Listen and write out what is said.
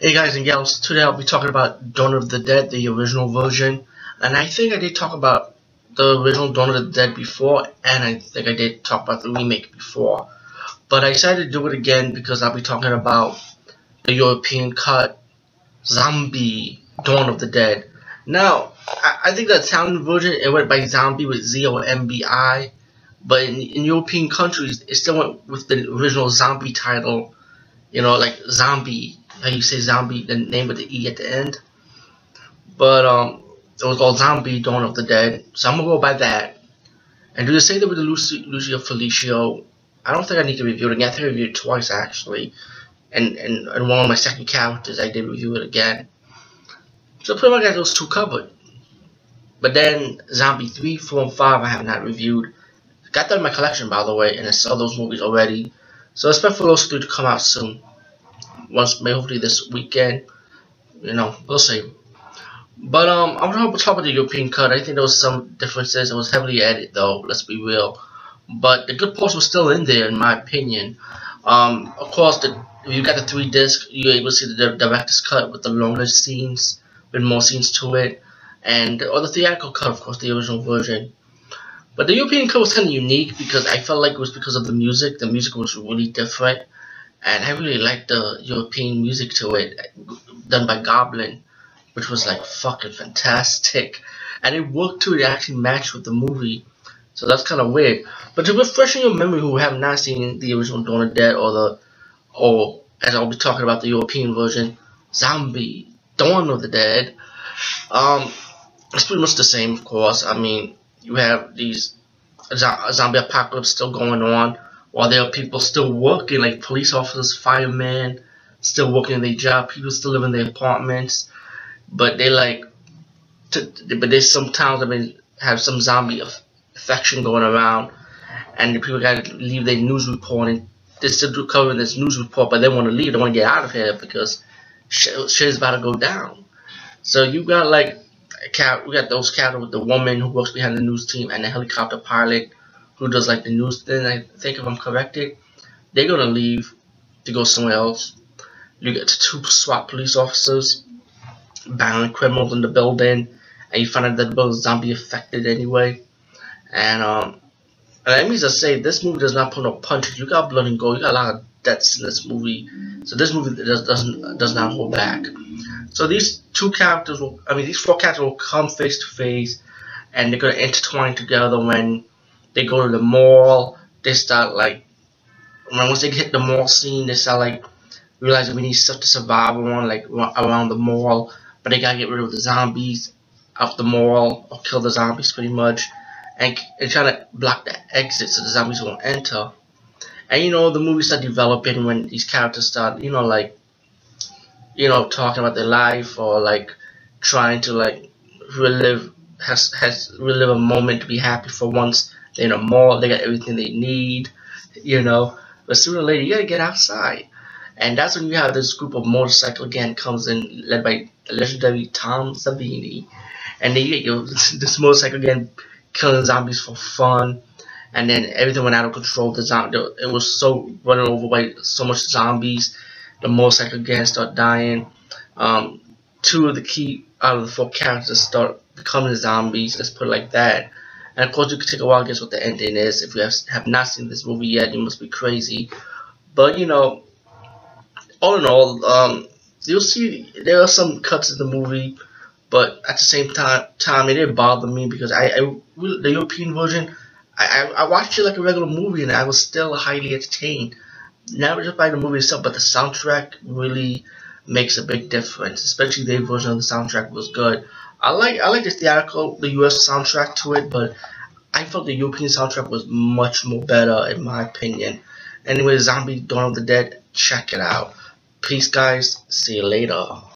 Hey guys and gals, today I'll be talking about Dawn of the Dead, the original version. And I think I did talk about the original Dawn of the Dead before, and I think I did talk about the remake before. But I decided to do it again because I'll be talking about the European cut, Zombie, Dawn of the Dead. Now, I, I think the Italian version, it went by Zombie with Z or. But in, in European countries, it still went with the original Zombie title. You know, like Zombie how you say zombie, the name of the E at the end. But um, it was called Zombie Dawn of the Dead. So I'm gonna go by that. And do the same thing with the Lucy, Lucio Fulci. I don't think I need to review it again. I think I reviewed it twice actually. And, and, and one of my second characters, I did review it again. So pretty much got those two covered. But then Zombie 3, 4, and 5 I have not reviewed. Got that in my collection by the way, and I saw those movies already. So expect for those three to come out soon once maybe hopefully this weekend. You know, we'll see. But um, I'm gonna talk about the European cut. I think there was some differences. It was heavily edited though. Let's be real. But the good parts were still in there, in my opinion. Um, of course, the you got the three disc, you're able to see the director's cut with the longer scenes, with more scenes to it, and or the theatrical cut, of course, the original version. But the European cut was kind of unique because I felt like it was because of the music. The music was really different and I really liked the European music to it, done by Goblin, which was like fucking fantastic, and it worked to it actually matched with the movie, so that's kind of weird. But to refresh your memory, who have not seen the original Dawn of the Dead or the, or as I'll be talking about the European version, Zombie Dawn of the Dead, um, it's pretty much the same, of course. I mean, you have these zombie apocalypse still going on while there are people still working, like police officers, firemen, still working their job, people still live in their apartments, but they like, but there's sometimes I mean have some zombie infection going around, and the people got to leave their news reporting. they're still covering this news report, but they want to leave. They want to get out of here because shit, shit is about to go down. So you got like, we got those characters with the woman who works behind the news team and the helicopter pilot who does like the news thing, I think if I'm corrected, they're gonna leave to go somewhere else. You get two SWAT police officers battling criminals in the building, and you find out that the building's zombie affected anyway. And um, and that means to say this movie does not put no punches. You got blood and gore. You got a lot of deaths in this movie. So this movie does, doesn't does not hold back. So these two characters will, I mean, these four characters will come face to face, and they're gonna intertwine together when they go to the mall. They start like once they hit the mall scene, they start like realizing we need stuff to survive on, like around the mall. But they gotta get rid of the zombies out the mall or kill the zombies pretty much, and, and trying to block the exit so the zombies won't enter. And you know the movie start developing when these characters start, you know, like you know talking about their life or like trying to like relive has has relive a moment to be happy for once they're in a mall. They got everything they need, you know. But sooner or later, you gotta get outside. And that's when you have this group of motorcycle gang comes in, led by legendary Tom Savini. And then you get this motorcycle gang killing zombies for fun. And then everything went out of control. The zombie, it was so running over by so much zombies. The motorcycle gang start dying. Um, two of the key out of the four characters start becoming zombies. Let's put it like that. And of course, you can take a to guess what the ending is. If you have, have not seen this movie yet, you must be crazy. But, you know, all in all, um, you'll see there are some cuts in the movie, but at the same time, time it didn't bother me because I, I the European version, I, I, I watched it like a regular movie and I was still highly entertained. Not just by the movie itself, but the soundtrack really makes a big difference. Especially their version of the soundtrack was good. I like I like the theatrical, the US soundtrack to it, but I felt the European soundtrack was much more better in my opinion. Anyway, Zombie Dawn of the Dead, check it out. Peace, guys. See you later.